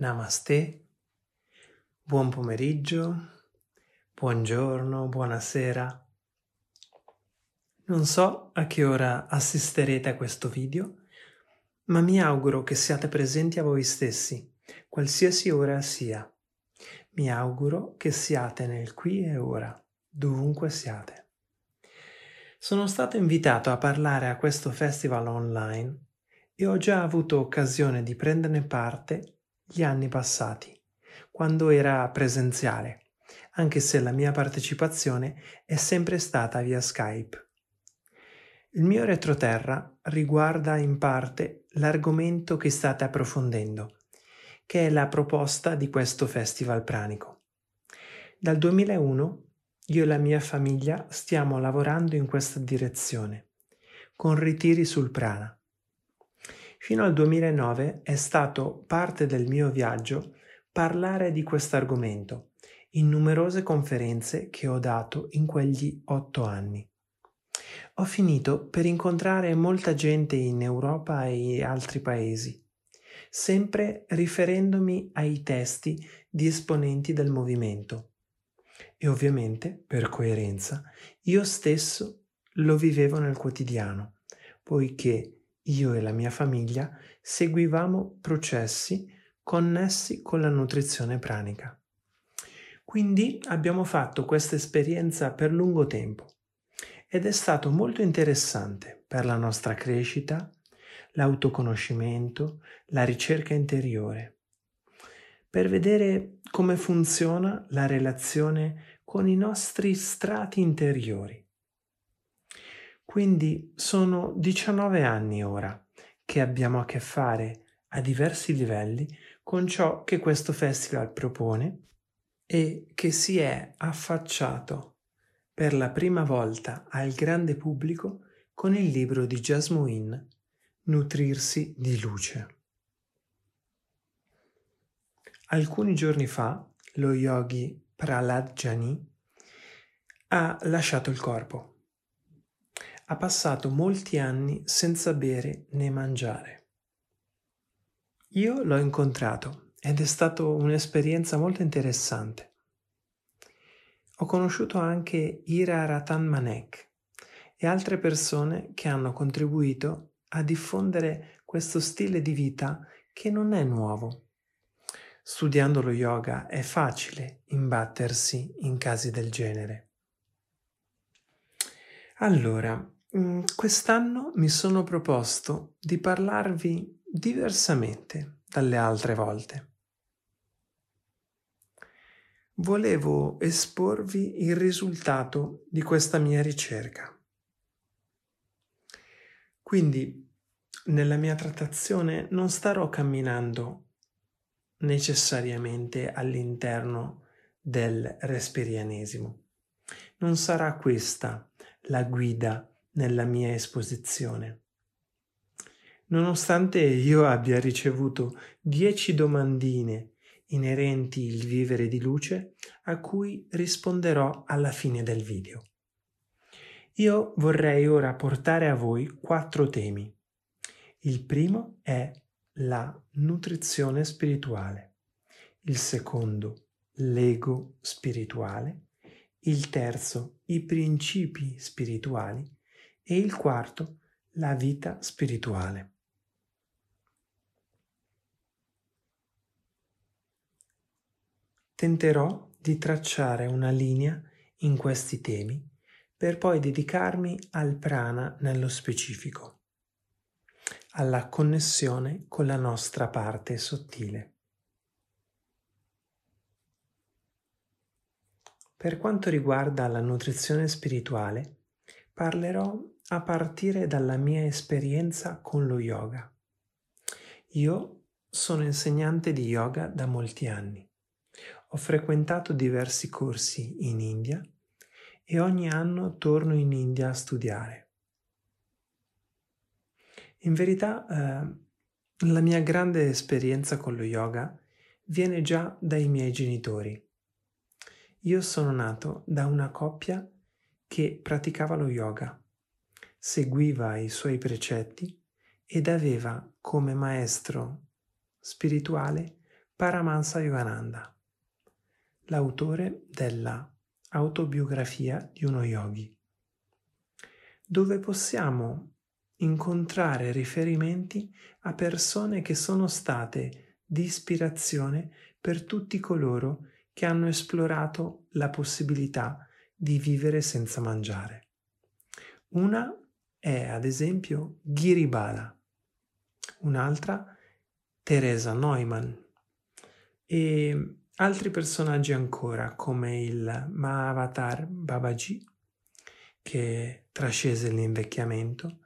Namaste, buon pomeriggio, buongiorno, buonasera. Non so a che ora assisterete a questo video, ma mi auguro che siate presenti a voi stessi, qualsiasi ora sia. Mi auguro che siate nel qui e ora, dovunque siate. Sono stato invitato a parlare a questo festival online e ho già avuto occasione di prenderne parte gli anni passati, quando era presenziale, anche se la mia partecipazione è sempre stata via Skype. Il mio retroterra riguarda in parte l'argomento che state approfondendo, che è la proposta di questo festival pranico. Dal 2001 io e la mia famiglia stiamo lavorando in questa direzione, con ritiri sul prana Fino al 2009 è stato parte del mio viaggio parlare di questo argomento in numerose conferenze che ho dato in quegli otto anni. Ho finito per incontrare molta gente in Europa e altri paesi, sempre riferendomi ai testi di esponenti del movimento. E ovviamente, per coerenza, io stesso lo vivevo nel quotidiano, poiché io e la mia famiglia seguivamo processi connessi con la nutrizione pranica. Quindi abbiamo fatto questa esperienza per lungo tempo ed è stato molto interessante per la nostra crescita, l'autoconoscimento, la ricerca interiore, per vedere come funziona la relazione con i nostri strati interiori quindi sono 19 anni ora che abbiamo a che fare a diversi livelli con ciò che questo festival propone e che si è affacciato per la prima volta al grande pubblico con il libro di Jasmine Nutrirsi di luce. Alcuni giorni fa lo yogi Prahlad Jani ha lasciato il corpo ha passato molti anni senza bere né mangiare. Io l'ho incontrato ed è stata un'esperienza molto interessante. Ho conosciuto anche Ira Ratan Manek e altre persone che hanno contribuito a diffondere questo stile di vita che non è nuovo. Studiando lo yoga è facile imbattersi in casi del genere. Allora, quest'anno mi sono proposto di parlarvi diversamente dalle altre volte. Volevo esporvi il risultato di questa mia ricerca. Quindi nella mia trattazione non starò camminando necessariamente all'interno del respirianesimo. Non sarà questa la guida nella mia esposizione. Nonostante io abbia ricevuto dieci domandine inerenti il vivere di luce a cui risponderò alla fine del video. Io vorrei ora portare a voi quattro temi. Il primo è la nutrizione spirituale, il secondo l'ego spirituale, il terzo i principi spirituali e il quarto la vita spirituale. Tenterò di tracciare una linea in questi temi per poi dedicarmi al prana nello specifico, alla connessione con la nostra parte sottile. Per quanto riguarda la nutrizione spirituale, parlerò a partire dalla mia esperienza con lo yoga. Io sono insegnante di yoga da molti anni. Ho frequentato diversi corsi in India e ogni anno torno in India a studiare. In verità, eh, la mia grande esperienza con lo yoga viene già dai miei genitori. Io sono nato da una coppia che praticava lo yoga seguiva i suoi precetti ed aveva come maestro spirituale Paramahansa Yogananda, l'autore della autobiografia di uno yogi, dove possiamo incontrare riferimenti a persone che sono state di ispirazione per tutti coloro che hanno esplorato la possibilità di vivere senza mangiare. Una è ad esempio Giribala, un'altra Teresa Neumann e altri personaggi ancora come il Mahavatar Babaji che trascese l'invecchiamento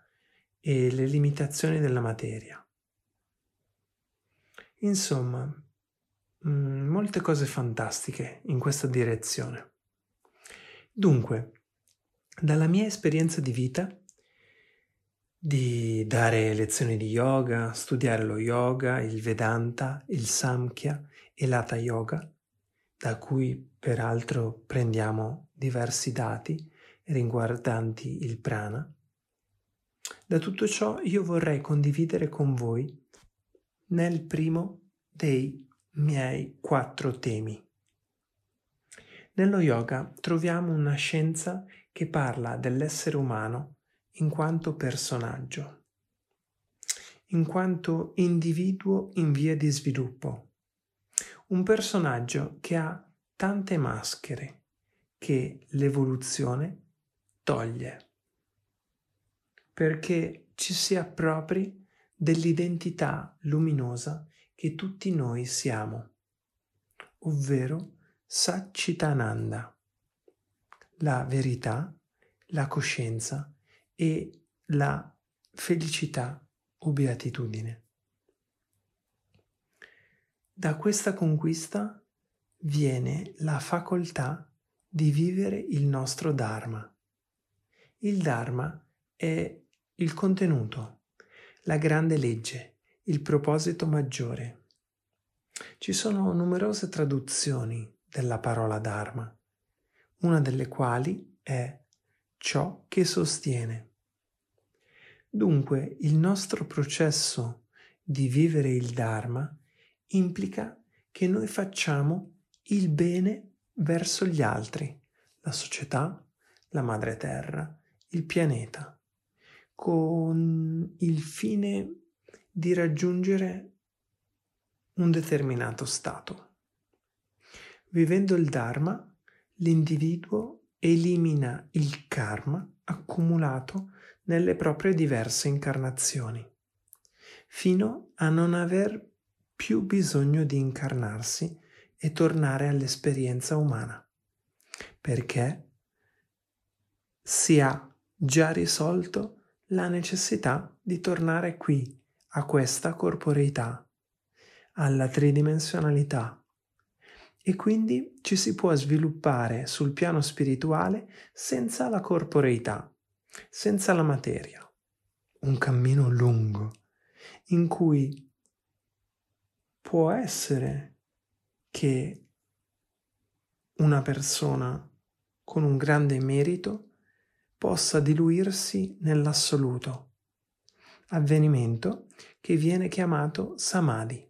e le limitazioni della materia. Insomma, mm, molte cose fantastiche in questa direzione. Dunque, dalla mia esperienza di vita, di dare lezioni di yoga, studiare lo yoga, il Vedanta, il Samkhya e l'Hatha Yoga, da cui peraltro prendiamo diversi dati riguardanti il prana, da tutto ciò io vorrei condividere con voi nel primo dei miei quattro temi. Nello yoga troviamo una scienza che parla dell'essere umano in quanto personaggio, in quanto individuo in via di sviluppo, un personaggio che ha tante maschere che l'evoluzione toglie perché ci si appropri dell'identità luminosa che tutti noi siamo, ovvero Satchitananda, la verità, la coscienza e la felicità o beatitudine. Da questa conquista viene la facoltà di vivere il nostro Dharma. Il Dharma è il contenuto, la grande legge, il proposito maggiore. Ci sono numerose traduzioni della parola Dharma, una delle quali è ciò che sostiene. Dunque il nostro processo di vivere il Dharma implica che noi facciamo il bene verso gli altri, la società, la madre terra, il pianeta con il fine di raggiungere un determinato stato. Vivendo il Dharma, l'individuo elimina il karma accumulato nelle proprie diverse incarnazioni, fino a non aver più bisogno di incarnarsi e tornare all'esperienza umana, perché si ha già risolto la necessità di tornare qui, a questa corporeità, alla tridimensionalità. E quindi ci si può sviluppare sul piano spirituale senza la corporeità, senza la materia. Un cammino lungo in cui può essere che una persona con un grande merito possa diluirsi nell'assoluto, avvenimento che viene chiamato samadhi,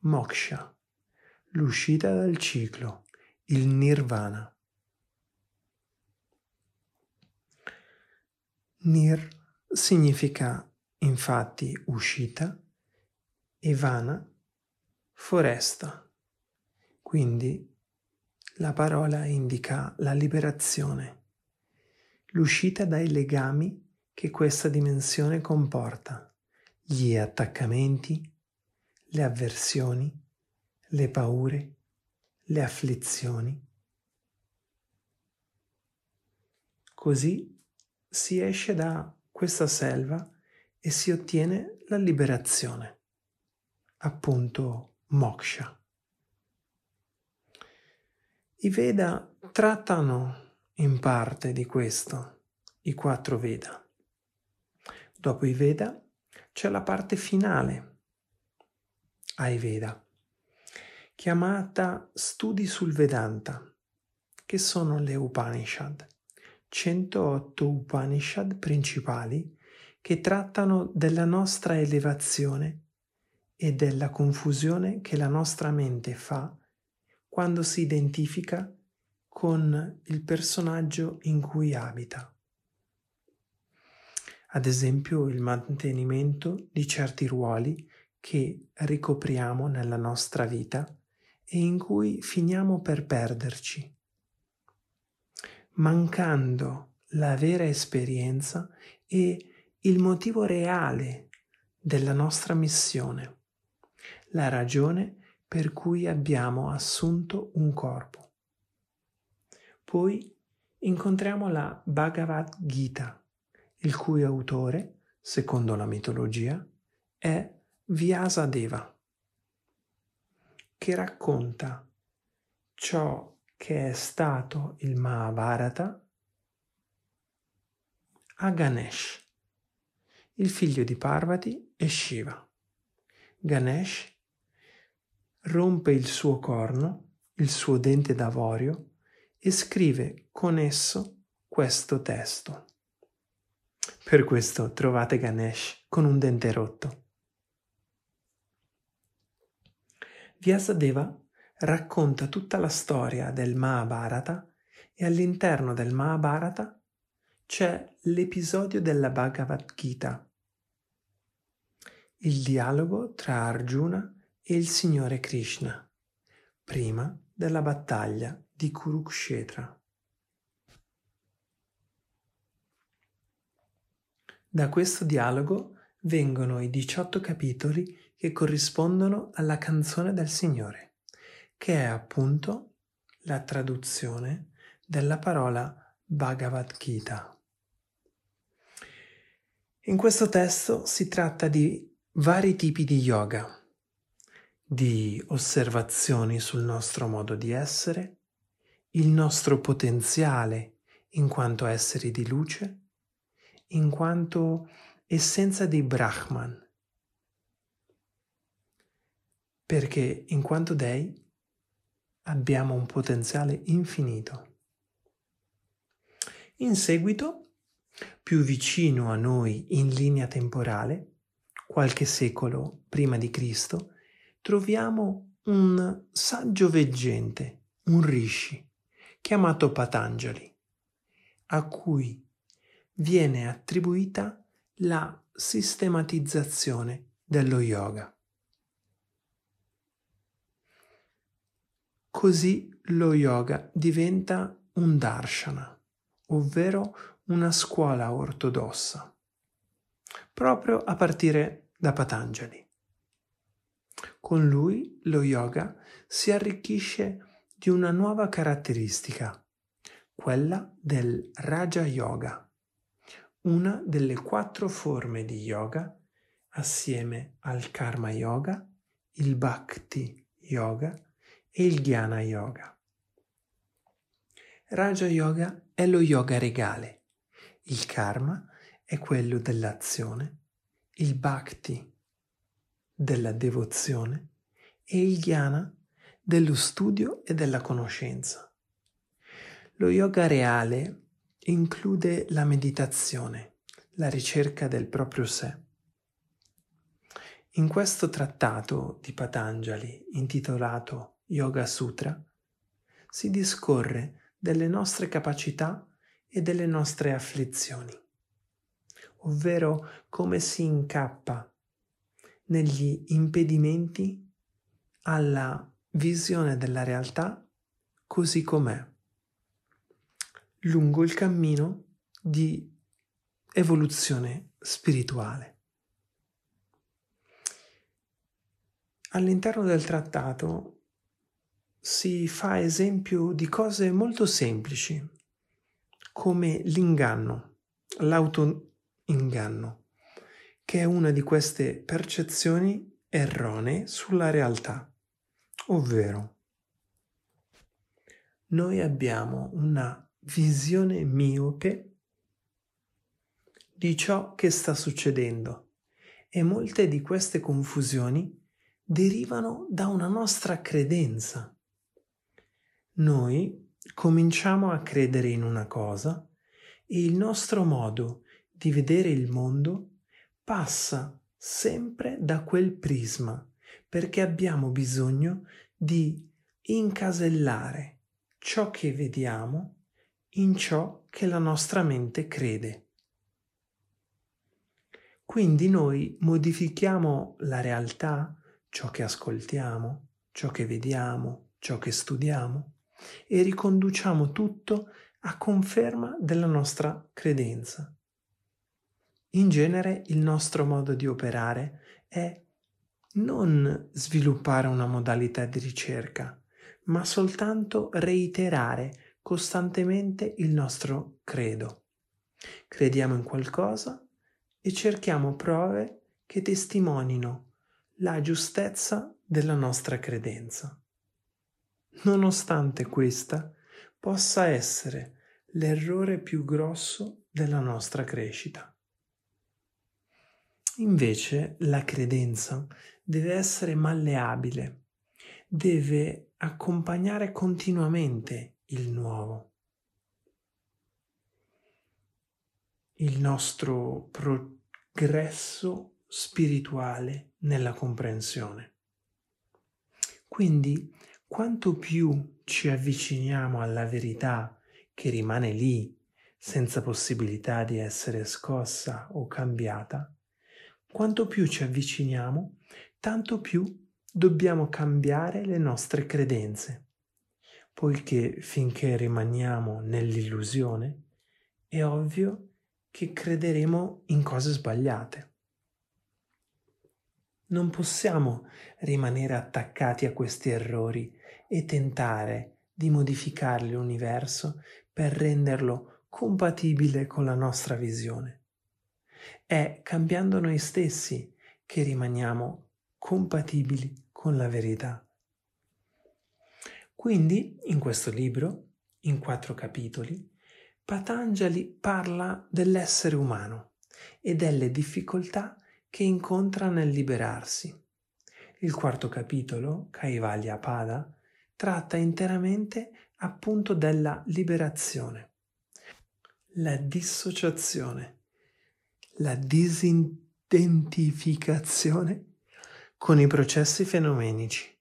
moksha, l'uscita dal ciclo, il nirvana. Nir significa infatti uscita. E vana foresta, quindi la parola indica la liberazione. L'uscita dai legami che questa dimensione comporta, gli attaccamenti, le avversioni, le paure, le afflizioni. Così si esce da questa selva e si ottiene la liberazione, appunto moksha. I Veda trattano in parte di questo, i quattro Veda. Dopo i Veda c'è la parte finale ai Veda, chiamata Studi sul Vedanta, che sono le Upanishad, 108 Upanishad principali che trattano della nostra elevazione e della confusione che la nostra mente fa quando si identifica con il personaggio in cui abita. Ad esempio il mantenimento di certi ruoli che ricopriamo nella nostra vita e in cui finiamo per perderci, mancando la vera esperienza e il motivo reale della nostra missione, la ragione per cui abbiamo assunto un corpo. Poi incontriamo la Bhagavad Gita, il cui autore, secondo la mitologia, è Vyasadeva, che racconta ciò che è stato il Mahabharata a Ganesh, il figlio di Parvati e Shiva. Ganesh rompe il suo corno, il suo dente d'avorio, e scrive con esso questo testo. Per questo trovate Ganesh con un dente rotto. Vyasadeva racconta tutta la storia del Mahabharata e all'interno del Mahabharata c'è l'episodio della Bhagavad Gita, il dialogo tra Arjuna e il Signore Krishna, prima della battaglia di Kurukshetra. Da questo dialogo vengono i 18 capitoli che corrispondono alla canzone del Signore, che è appunto la traduzione della parola Bhagavad Gita. In questo testo si tratta di vari tipi di yoga, di osservazioni sul nostro modo di essere, il nostro potenziale in quanto esseri di luce, in quanto essenza di Brahman, perché in quanto dei abbiamo un potenziale infinito. In seguito, più vicino a noi in linea temporale, qualche secolo prima di Cristo, troviamo un saggio veggente, un rishi, chiamato Patanjali, a cui viene attribuita la sistematizzazione dello yoga. Così lo yoga diventa un darshana, ovvero una scuola ortodossa, proprio a partire da Patanjali. Con lui lo yoga si arricchisce di una nuova caratteristica, quella del Raja Yoga, una delle quattro forme di yoga assieme al Karma Yoga, il Bhakti Yoga e il Jnana Yoga. Raja Yoga è lo yoga regale, il Karma è quello dell'azione, il Bhakti della devozione e il Jnana dello studio e della conoscenza. Lo yoga reale include la meditazione, la ricerca del proprio sé. In questo trattato di Patanjali intitolato Yoga Sutra, si discorre delle nostre capacità e delle nostre afflizioni, ovvero come si incappa negli impedimenti alla visione della realtà così com'è, lungo il cammino di evoluzione spirituale. All'interno del trattato si fa esempio di cose molto semplici, come l'inganno, l'autoinganno, che è una di queste percezioni erronee sulla realtà, ovvero noi abbiamo una visione miope di ciò che sta succedendo e molte di queste confusioni derivano da una nostra credenza noi cominciamo a credere in una cosa e il nostro modo di vedere il mondo passa sempre da quel prisma perché abbiamo bisogno di incasellare ciò che vediamo in ciò che la nostra mente crede. Quindi noi modifichiamo la realtà, ciò che ascoltiamo, ciò che vediamo, ciò che studiamo e riconduciamo tutto a conferma della nostra credenza. In genere il nostro modo di operare è non sviluppare una modalità di ricerca, ma soltanto reiterare costantemente il nostro credo. Crediamo in qualcosa e cerchiamo prove che testimonino la giustezza della nostra credenza. Nonostante questa possa essere l'errore più grosso della nostra crescita. Invece la credenza deve essere malleabile, deve accompagnare continuamente il nuovo. Il nostro progresso spirituale nella comprensione. Quindi, quanto più ci avviciniamo alla verità che rimane lì, senza possibilità di essere scossa o cambiata, quanto più ci avviciniamo, tanto più dobbiamo cambiare le nostre credenze, poiché finché rimaniamo nell'illusione, è ovvio che crederemo in cose sbagliate. Non possiamo rimanere attaccati a questi errori e tentare di modificare l'universo per renderlo compatibile con la nostra visione. È cambiando noi stessi che rimaniamo compatibili con la verità. Quindi, in questo libro, in quattro capitoli, Patanjali parla dell'essere umano e delle difficoltà che incontra nel liberarsi. Il quarto capitolo, Kaivalya Pada, tratta interamente appunto della liberazione, la dissociazione la disidentificazione con i processi fenomenici.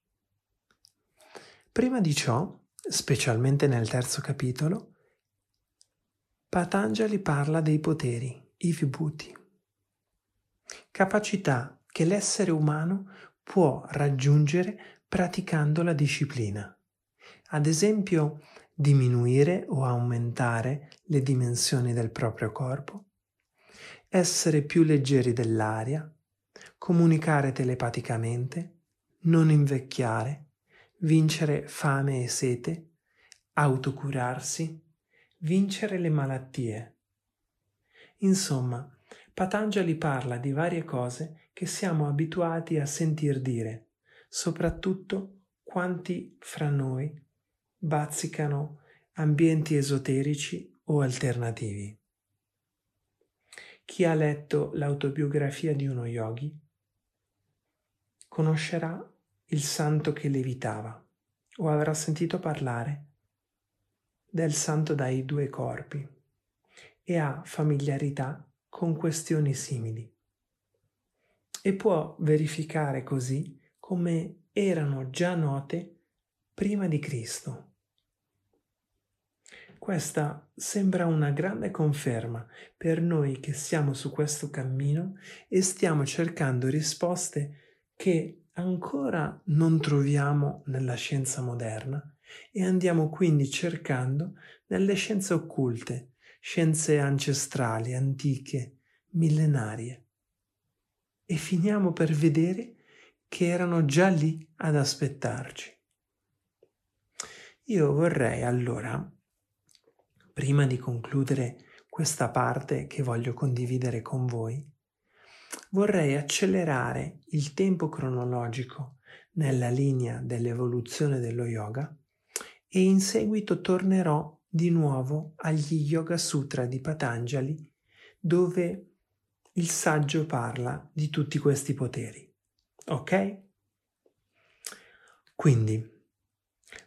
Prima di ciò, specialmente nel terzo capitolo, Patanjali parla dei poteri, i vibhuti, capacità che l'essere umano può raggiungere praticando la disciplina. Ad esempio, diminuire o aumentare le dimensioni del proprio corpo, essere più leggeri dell'aria, comunicare telepaticamente, non invecchiare, vincere fame e sete, autocurarsi, vincere le malattie. Insomma, Patanjali parla di varie cose che siamo abituati a sentir dire, soprattutto quanti fra noi bazzicano ambienti esoterici o alternativi. Chi ha letto l'autobiografia di uno yogi conoscerà il santo che levitava o avrà sentito parlare del santo dai due corpi e ha familiarità con questioni simili e può verificare così come erano già note prima di Cristo questa sembra una grande conferma per noi che siamo su questo cammino e stiamo cercando risposte che ancora non troviamo nella scienza moderna e andiamo quindi cercando nelle scienze occulte, scienze ancestrali, antiche, millenarie. E finiamo per vedere che erano già lì ad aspettarci. Io vorrei allora prima di concludere questa parte che voglio condividere con voi, vorrei accelerare il tempo cronologico nella linea dell'evoluzione dello yoga e in seguito tornerò di nuovo agli Yoga Sutra di Patanjali dove il saggio parla di tutti questi poteri. Ok? Quindi,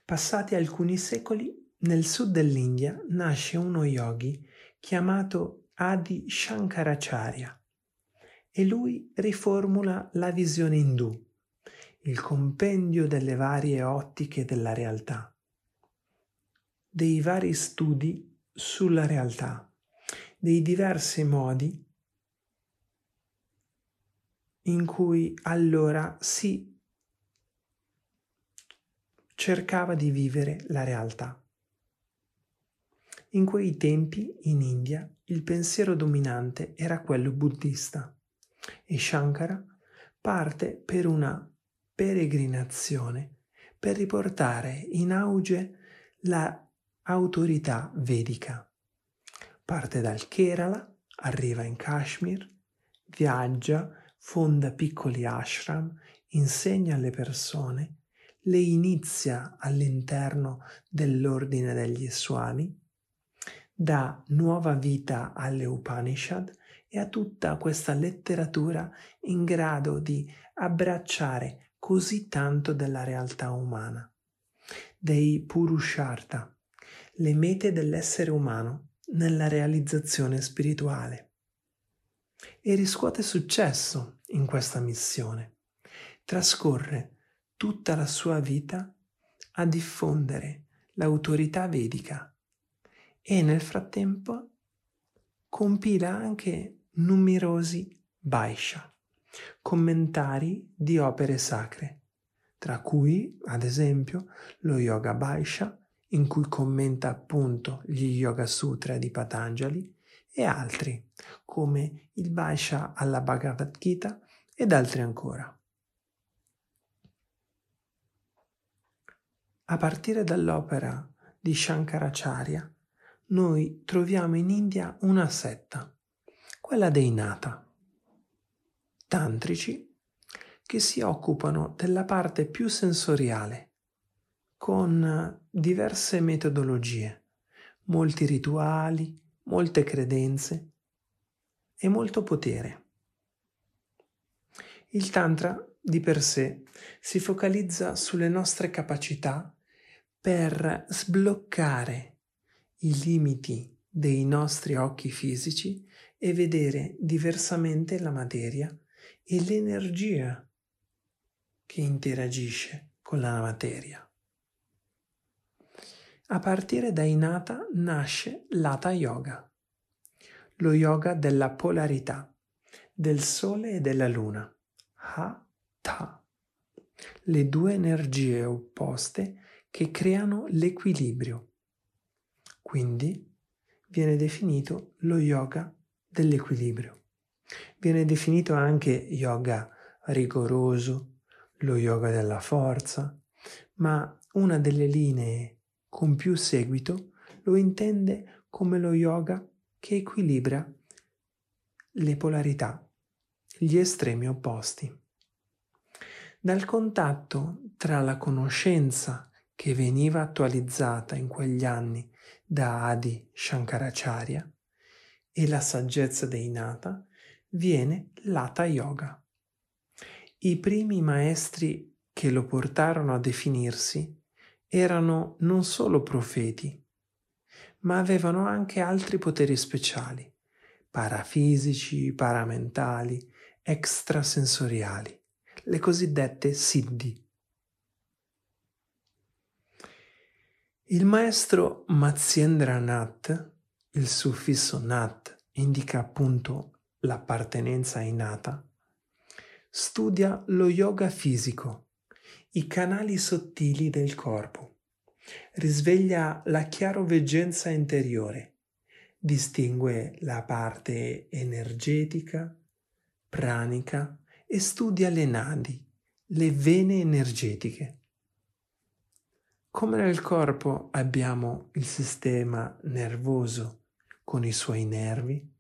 passati alcuni secoli, nel sud dell'India nasce uno yogi chiamato Adi Shankaracharya e lui riformula la visione indù il compendio delle varie ottiche della realtà, dei vari studi sulla realtà, dei diversi modi in cui allora si cercava di vivere la realtà. In quei tempi, in India, il pensiero dominante era quello buddista e Shankara parte per una peregrinazione per riportare in auge l'autorità vedica. Parte dal Kerala, arriva in Kashmir, viaggia, fonda piccoli ashram, insegna alle persone, le inizia all'interno dell'ordine degli Swami dà nuova vita alle Upanishad e a tutta questa letteratura in grado di abbracciare così tanto della realtà umana, dei Purushartha, le mete dell'essere umano nella realizzazione spirituale. E riscuote successo in questa missione. Trascorre tutta la sua vita a diffondere l'autorità vedica e nel frattempo compila anche numerosi Baisha, commentari di opere sacre, tra cui, ad esempio, lo Yoga Baisha, in cui commenta appunto gli Yoga Sutra di Patanjali, e altri, come il Baisha alla Bhagavad Gita ed altri ancora. A partire dall'opera di Shankaracharya, noi troviamo in India una setta, quella dei Nata, tantrici che si occupano della parte più sensoriale, con diverse metodologie, molti rituali, molte credenze e molto potere. Il Tantra di per sé si focalizza sulle nostre capacità per sbloccare i limiti dei nostri occhi fisici e vedere diversamente la materia e l'energia che interagisce con la materia. A partire da Inata nasce l'Ata Yoga, lo yoga della polarità, del Sole e della Luna, Ha-Ta, le due energie opposte che creano l'equilibrio quindi viene definito lo yoga dell'equilibrio. Viene definito anche yoga rigoroso, lo yoga della forza, ma una delle linee con più seguito lo intende come lo yoga che equilibra le polarità, gli estremi opposti. Dal contatto tra la conoscenza che veniva attualizzata in quegli anni da Adi Shankaracharya e la saggezza dei Nata viene l'Ata Yoga. I primi maestri che lo portarono a definirsi erano non solo profeti, ma avevano anche altri poteri speciali, parafisici, paramentali, extrasensoriali, le cosiddette siddhi. Il maestro Matsyendra Nath, il suffisso Nath indica appunto l'appartenenza innata, studia lo yoga fisico, i canali sottili del corpo, risveglia la chiaroveggenza interiore, distingue la parte energetica, pranica e studia le nadi, le vene energetiche. Come nel corpo abbiamo il sistema nervoso con i suoi nervi,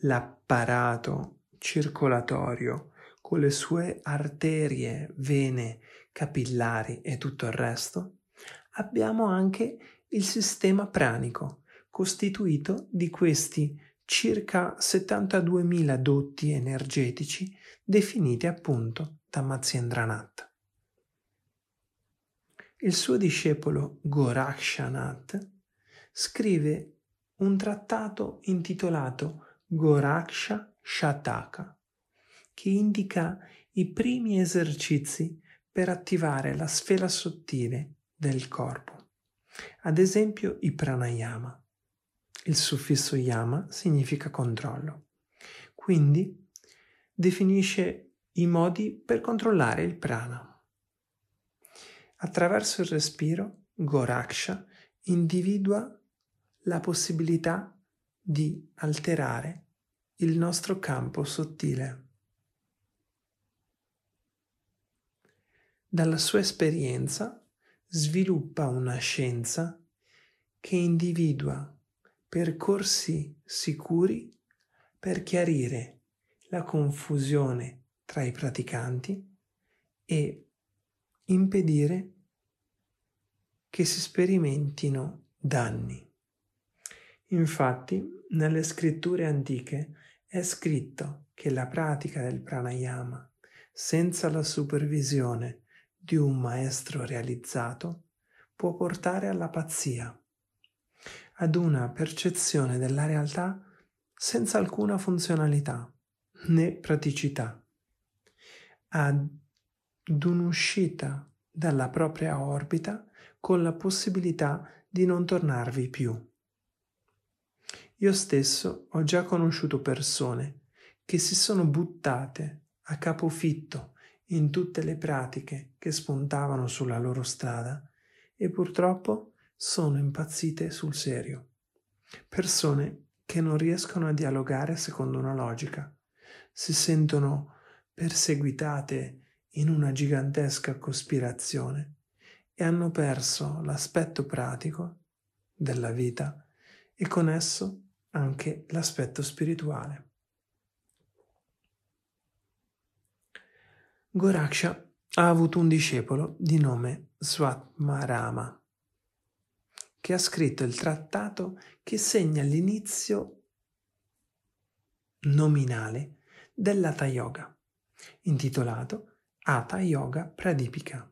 l'apparato circolatorio con le sue arterie, vene, capillari e tutto il resto, abbiamo anche il sistema pranico, costituito di questi circa 72.000 dotti energetici definiti appunto da Matsyendranatha. Il suo discepolo Gorakshanath scrive un trattato intitolato Goraksha Shataka, che indica i primi esercizi per attivare la sfera sottile del corpo, ad esempio i pranayama. Il suffisso yama significa controllo, quindi definisce i modi per controllare il prana. Attraverso il respiro, Goraksha individua la possibilità di alterare il nostro campo sottile. Dalla sua esperienza sviluppa una scienza che individua percorsi sicuri per chiarire la confusione tra i praticanti e impedire che si sperimentino danni. Infatti, nelle scritture antiche è scritto che la pratica del pranayama, senza la supervisione di un maestro realizzato, può portare alla pazzia, ad una percezione della realtà senza alcuna funzionalità né praticità, ad un'uscita dalla propria orbita con la possibilità di non tornarvi più. Io stesso ho già conosciuto persone che si sono buttate a capofitto in tutte le pratiche che spuntavano sulla loro strada e purtroppo sono impazzite sul serio. Persone che non riescono a dialogare secondo una logica, si sentono perseguitate in una gigantesca cospirazione e hanno perso l'aspetto pratico della vita e con esso anche l'aspetto spirituale. Goraksha ha avuto un discepolo di nome Swatmarama, che ha scritto il trattato che segna l'inizio nominale dell'Hatha Yoga, intitolato Hatha Yoga Pradipika.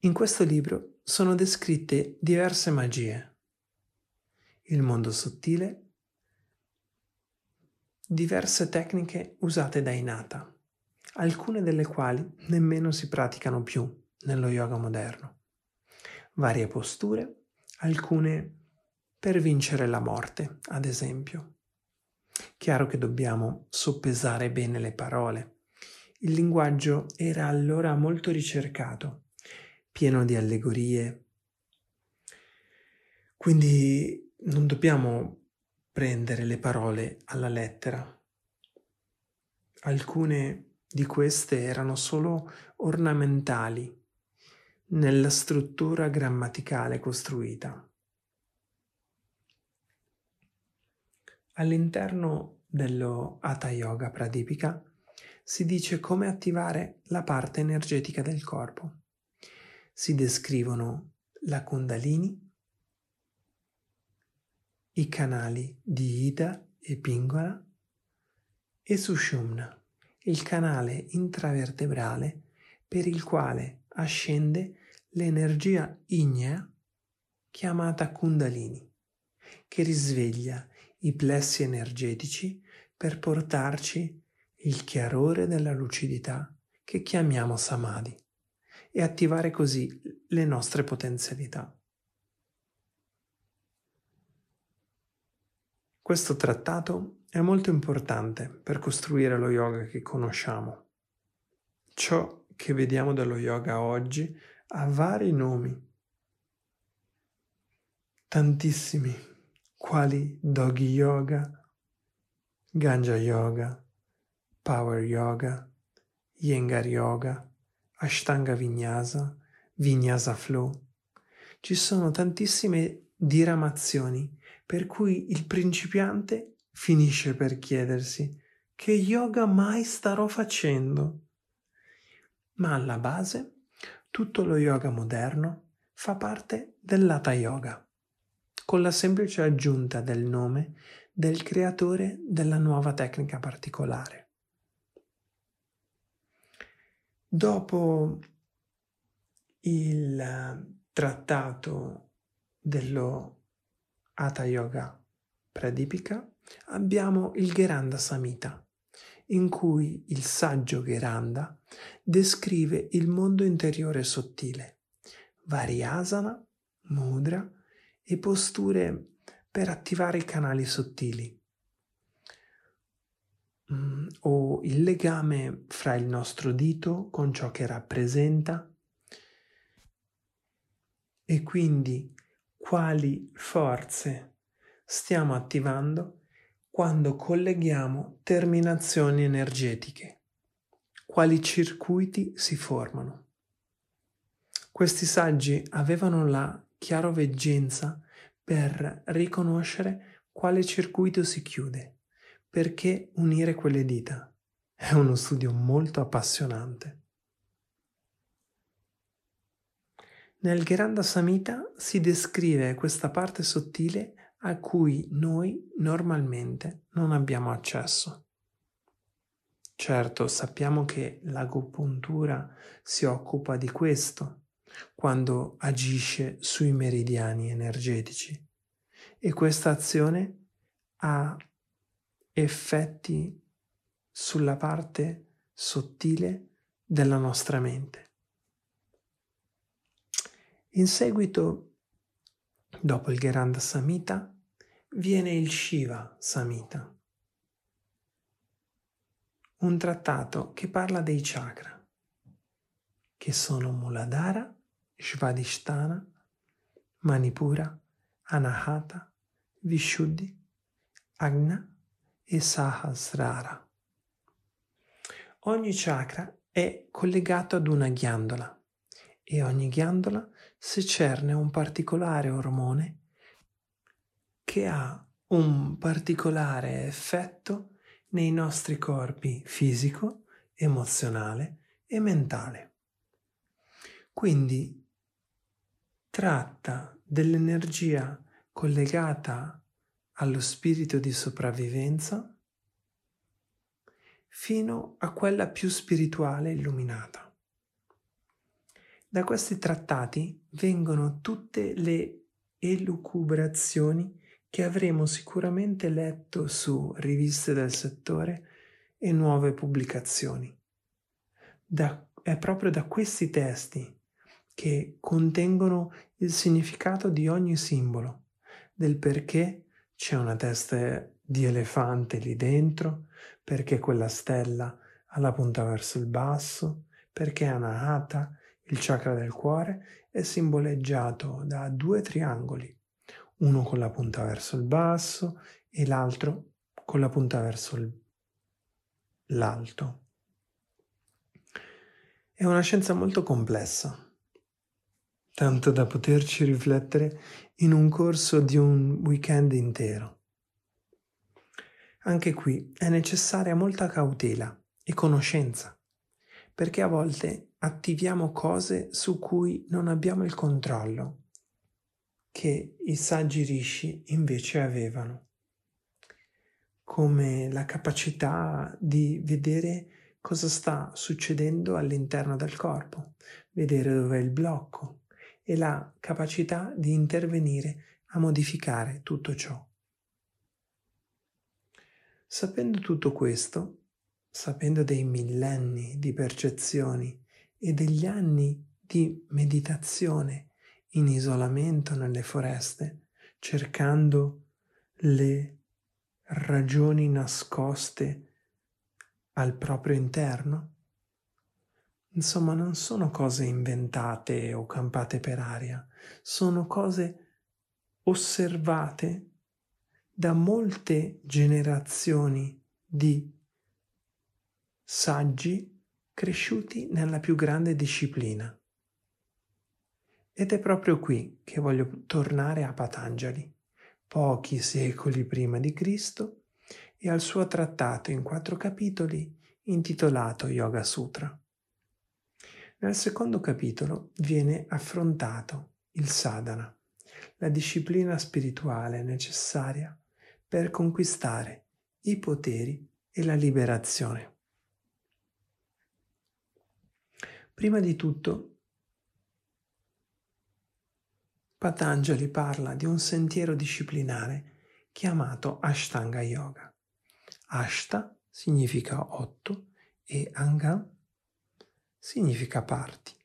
In questo libro sono descritte diverse magie, il mondo sottile, diverse tecniche usate da Inata, alcune delle quali nemmeno si praticano più nello yoga moderno, varie posture, alcune per vincere la morte, ad esempio. Chiaro che dobbiamo soppesare bene le parole il linguaggio era allora molto ricercato, pieno di allegorie. Quindi non dobbiamo prendere le parole alla lettera. Alcune di queste erano solo ornamentali nella struttura grammaticale costruita. All'interno dello Hatha Yoga Pradipika si dice come attivare la parte energetica del corpo. Si descrivono la Kundalini, i canali di Ida e Pingola e Sushumna, il canale intravertebrale per il quale ascende l'energia ignea chiamata Kundalini, che risveglia i plessi energetici per portarci il chiarore della lucidità che chiamiamo samadhi e attivare così le nostre potenzialità. Questo trattato è molto importante per costruire lo yoga che conosciamo. Ciò che vediamo dello yoga oggi ha vari nomi, tantissimi, quali Doggy Yoga, Ganja Yoga, Power Yoga, Yengar Yoga, Ashtanga Vinyasa, Vinyasa Flow. Ci sono tantissime diramazioni per cui il principiante finisce per chiedersi che yoga mai starò facendo. Ma alla base tutto lo yoga moderno fa parte dell'Hatha Yoga, con la semplice aggiunta del nome del creatore della nuova tecnica particolare. Dopo il trattato dello Hatha Yoga Pradipika abbiamo il Gheranda Samhita, in cui il saggio Gheranda descrive il mondo interiore sottile, variasana, mudra e posture per attivare i canali sottili. Mm, o il legame fra il nostro dito con ciò che rappresenta. E quindi quali forze stiamo attivando quando colleghiamo terminazioni energetiche, quali circuiti si formano. Questi saggi avevano la chiaroveggenza per riconoscere quale circuito si chiude, perché unire quelle dita. È uno studio molto appassionante. Nel Gheranda Samhita si descrive questa parte sottile a cui noi normalmente non abbiamo accesso. Certo, sappiamo che l'agopuntura si occupa di questo quando agisce sui meridiani energetici e questa azione ha effetti sulla parte sottile della nostra mente. In seguito, dopo il Gheranda Samhita, viene il Shiva Samhita, un trattato che parla dei chakra, che sono Muladhara, Svadhisthana, Manipura, Anahata, Vishuddhi, Agna e Sahasrara. Ogni chakra è collegato ad una ghiandola e ogni ghiandola secerne un particolare ormone che ha un particolare effetto nei nostri corpi fisico, emozionale e mentale. Quindi tratta dell'energia collegata allo spirito di sopravvivenza fino a quella più spirituale illuminata. Da questi trattati vengono tutte le elucubrazioni che avremo sicuramente letto su riviste del settore e nuove pubblicazioni. Da, è proprio da questi testi che contengono il significato di ogni simbolo, del perché c'è una testa di elefante lì dentro, perché quella stella ha la punta verso il basso, perché Anahata, il chakra del cuore, è simboleggiato da due triangoli uno con la punta verso il basso e l'altro con la punta verso l'alto. È una scienza molto complessa, tanto da poterci riflettere in un corso di un weekend intero. Anche qui è necessaria molta cautela e conoscenza, perché a volte attiviamo cose su cui non abbiamo il controllo che i saggi rishi invece avevano, come la capacità di vedere cosa sta succedendo all'interno del corpo, vedere dove è il blocco e la capacità di intervenire a modificare tutto ciò. Sapendo tutto questo, sapendo dei millenni di percezioni e degli anni di meditazione in isolamento nelle foreste, cercando le ragioni nascoste al proprio interno? Insomma, non sono cose inventate o campate per aria, sono cose osservate da molte generazioni di saggi cresciuti nella più grande disciplina. Ed è proprio qui che voglio tornare a Patanjali, pochi secoli prima di Cristo, e al suo trattato in quattro capitoli intitolato Yoga Sutra. Nel secondo capitolo viene affrontato il sadhana, la disciplina spirituale necessaria per conquistare i poteri e la liberazione. Prima di tutto Patanjali parla di un sentiero disciplinare chiamato Ashtanga Yoga. Ashta significa otto e Anga significa parti.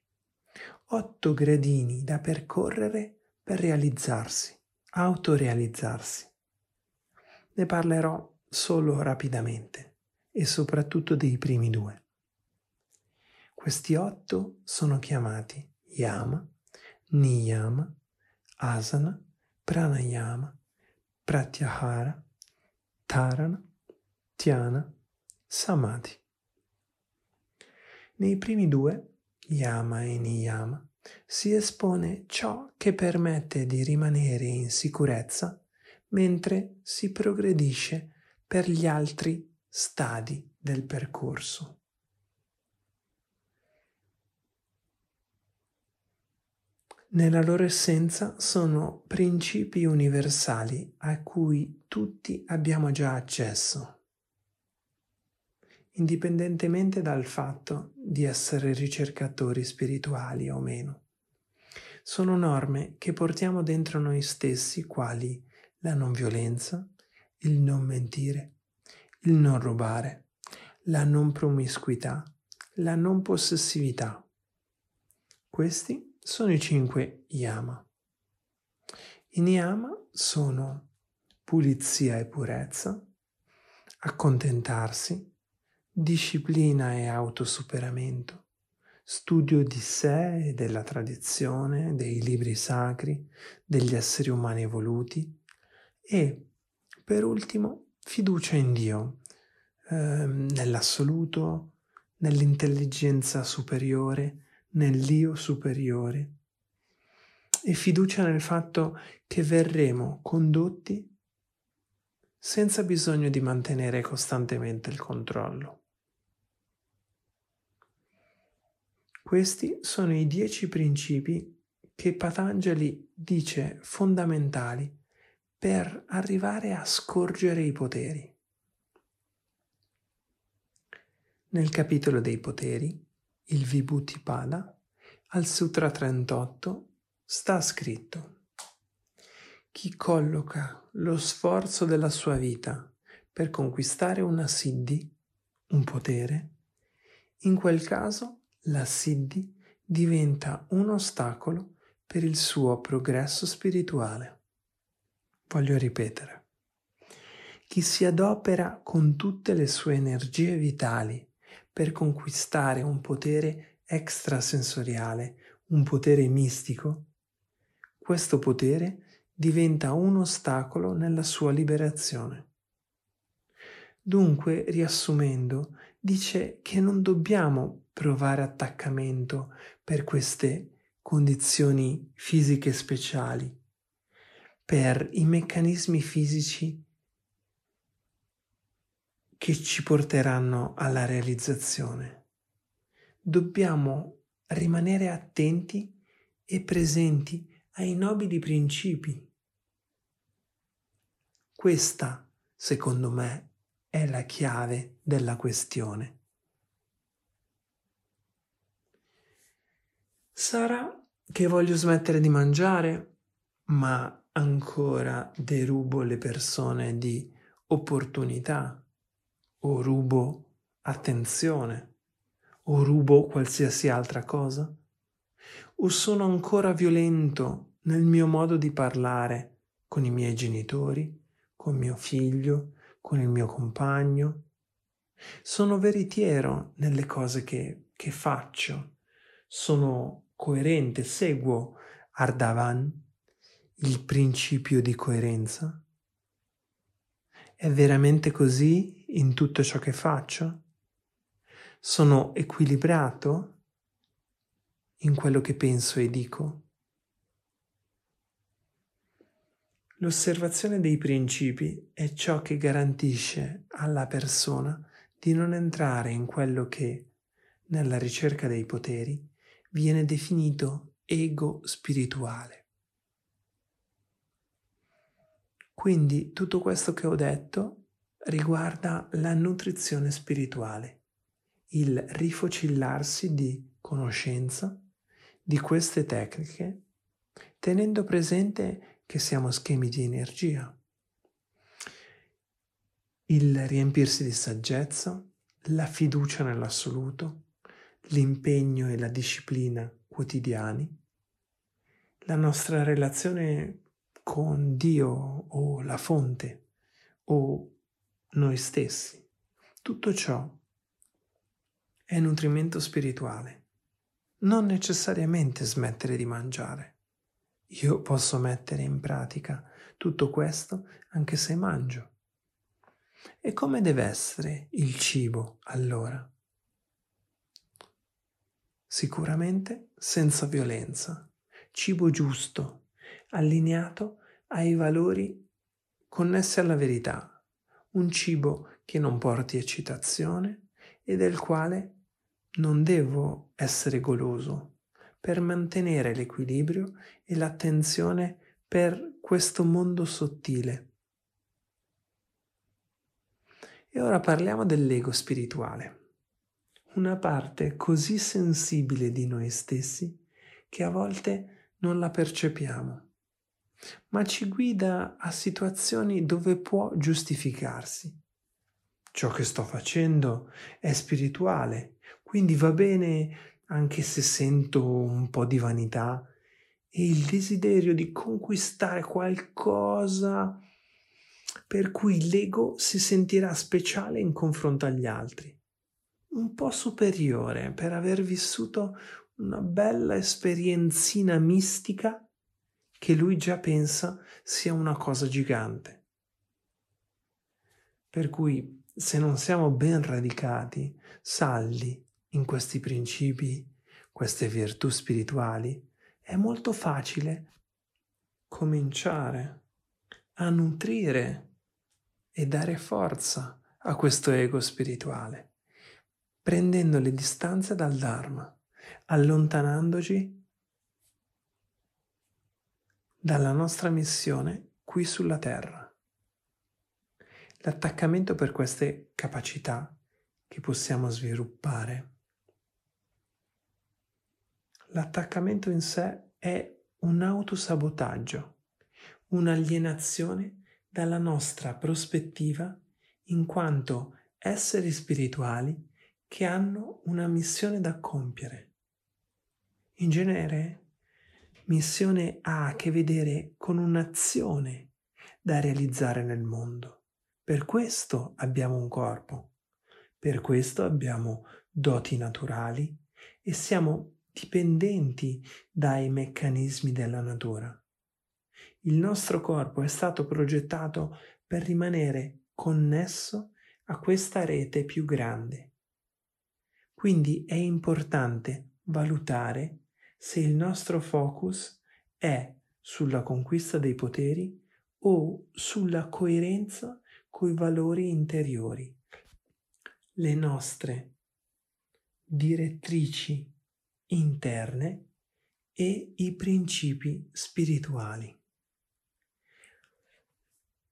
Otto gradini da percorrere per realizzarsi, autorealizzarsi. Ne parlerò solo rapidamente e soprattutto dei primi due. Questi otto sono chiamati Yama, Niyama, Asana, Pranayama, Pratyahara, Tarana, Tiana, Samadhi. Nei primi due, Yama e Niyama, si espone ciò che permette di rimanere in sicurezza mentre si progredisce per gli altri stadi del percorso. Nella loro essenza sono principi universali a cui tutti abbiamo già accesso, indipendentemente dal fatto di essere ricercatori spirituali o meno. Sono norme che portiamo dentro noi stessi quali la non violenza, il non mentire, il non rubare, la non promiscuità, la non possessività. Questi sono i cinque yama. I niyama sono pulizia e purezza, accontentarsi, disciplina e autosuperamento, studio di sé e della tradizione, dei libri sacri, degli esseri umani evoluti e, per ultimo, fiducia in Dio, eh, nell'assoluto, nell'intelligenza superiore, nell'io superiore e fiducia nel fatto che verremo condotti senza bisogno di mantenere costantemente il controllo. Questi sono i dieci principi che Patanjali dice fondamentali per arrivare a scorgere i poteri. Nel capitolo dei poteri il Vibhuti-pada, al Sutra 38 sta scritto Chi colloca lo sforzo della sua vita per conquistare una siddhi, un potere, in quel caso la siddhi diventa un ostacolo per il suo progresso spirituale. Voglio ripetere. Chi si adopera con tutte le sue energie vitali per conquistare un potere extrasensoriale, un potere mistico, questo potere diventa un ostacolo nella sua liberazione. Dunque, riassumendo, dice che non dobbiamo provare attaccamento per queste condizioni fisiche speciali, per i meccanismi fisici che ci porteranno alla realizzazione. Dobbiamo rimanere attenti e presenti ai nobili principi. Questa, secondo me, è la chiave della questione. Sarà che voglio smettere di mangiare, ma ancora derubo le persone di opportunità o rubo attenzione o rubo qualsiasi altra cosa? O sono ancora violento nel mio modo di parlare con i miei genitori, con mio figlio, con il mio compagno? Sono veritiero nelle cose che, che faccio? Sono coerente, seguo Ardavan, il principio di coerenza? È veramente così in tutto ciò che faccio? Sono equilibrato in quello che penso e dico? L'osservazione dei principi è ciò che garantisce alla persona di non entrare in quello che, nella ricerca dei poteri, viene definito ego spirituale. Quindi tutto questo che ho detto riguarda la nutrizione spirituale, il rifocillarsi di conoscenza di queste tecniche, tenendo presente che siamo schemi di energia. il riempirsi di saggezza, la fiducia nell'assoluto, l'impegno e la disciplina quotidiani, la nostra relazione con Dio o la fonte o noi stessi. Tutto ciò è nutrimento spirituale. Non necessariamente smettere di mangiare. Io posso mettere in pratica tutto questo anche se mangio. E come deve essere il cibo allora? Sicuramente senza violenza, cibo giusto, allineato ai valori connessi alla verità, un cibo che non porti eccitazione e del quale non devo essere goloso per mantenere l'equilibrio e l'attenzione per questo mondo sottile. E ora parliamo dell'ego spirituale, una parte così sensibile di noi stessi che a volte non la percepiamo, ma ci guida a situazioni dove può giustificarsi. Ciò che sto facendo è spirituale, quindi va bene anche se sento un po' di vanità e il desiderio di conquistare qualcosa per cui l'ego si sentirà speciale in confronto agli altri, un po' superiore per aver vissuto una bella esperienzina mistica che lui già pensa sia una cosa gigante. Per cui se non siamo ben radicati, saldi in questi principi, queste virtù spirituali, è molto facile cominciare a nutrire e dare forza a questo ego spirituale, prendendo le distanze dal Dharma, allontanandoci dalla nostra missione qui sulla Terra. L'attaccamento per queste capacità che possiamo sviluppare L'attaccamento in sé è un autosabotaggio, un'alienazione dalla nostra prospettiva in quanto esseri spirituali che hanno una missione da compiere. In genere, missione ha a che vedere con un'azione da realizzare nel mondo. Per questo abbiamo un corpo, per questo abbiamo doti naturali e siamo dipendenti dai meccanismi della natura. Il nostro corpo è stato progettato per rimanere connesso a questa rete più grande. Quindi è importante valutare se il nostro focus è sulla conquista dei poteri o sulla coerenza coi valori interiori. Le nostre direttrici interne e i principi spirituali.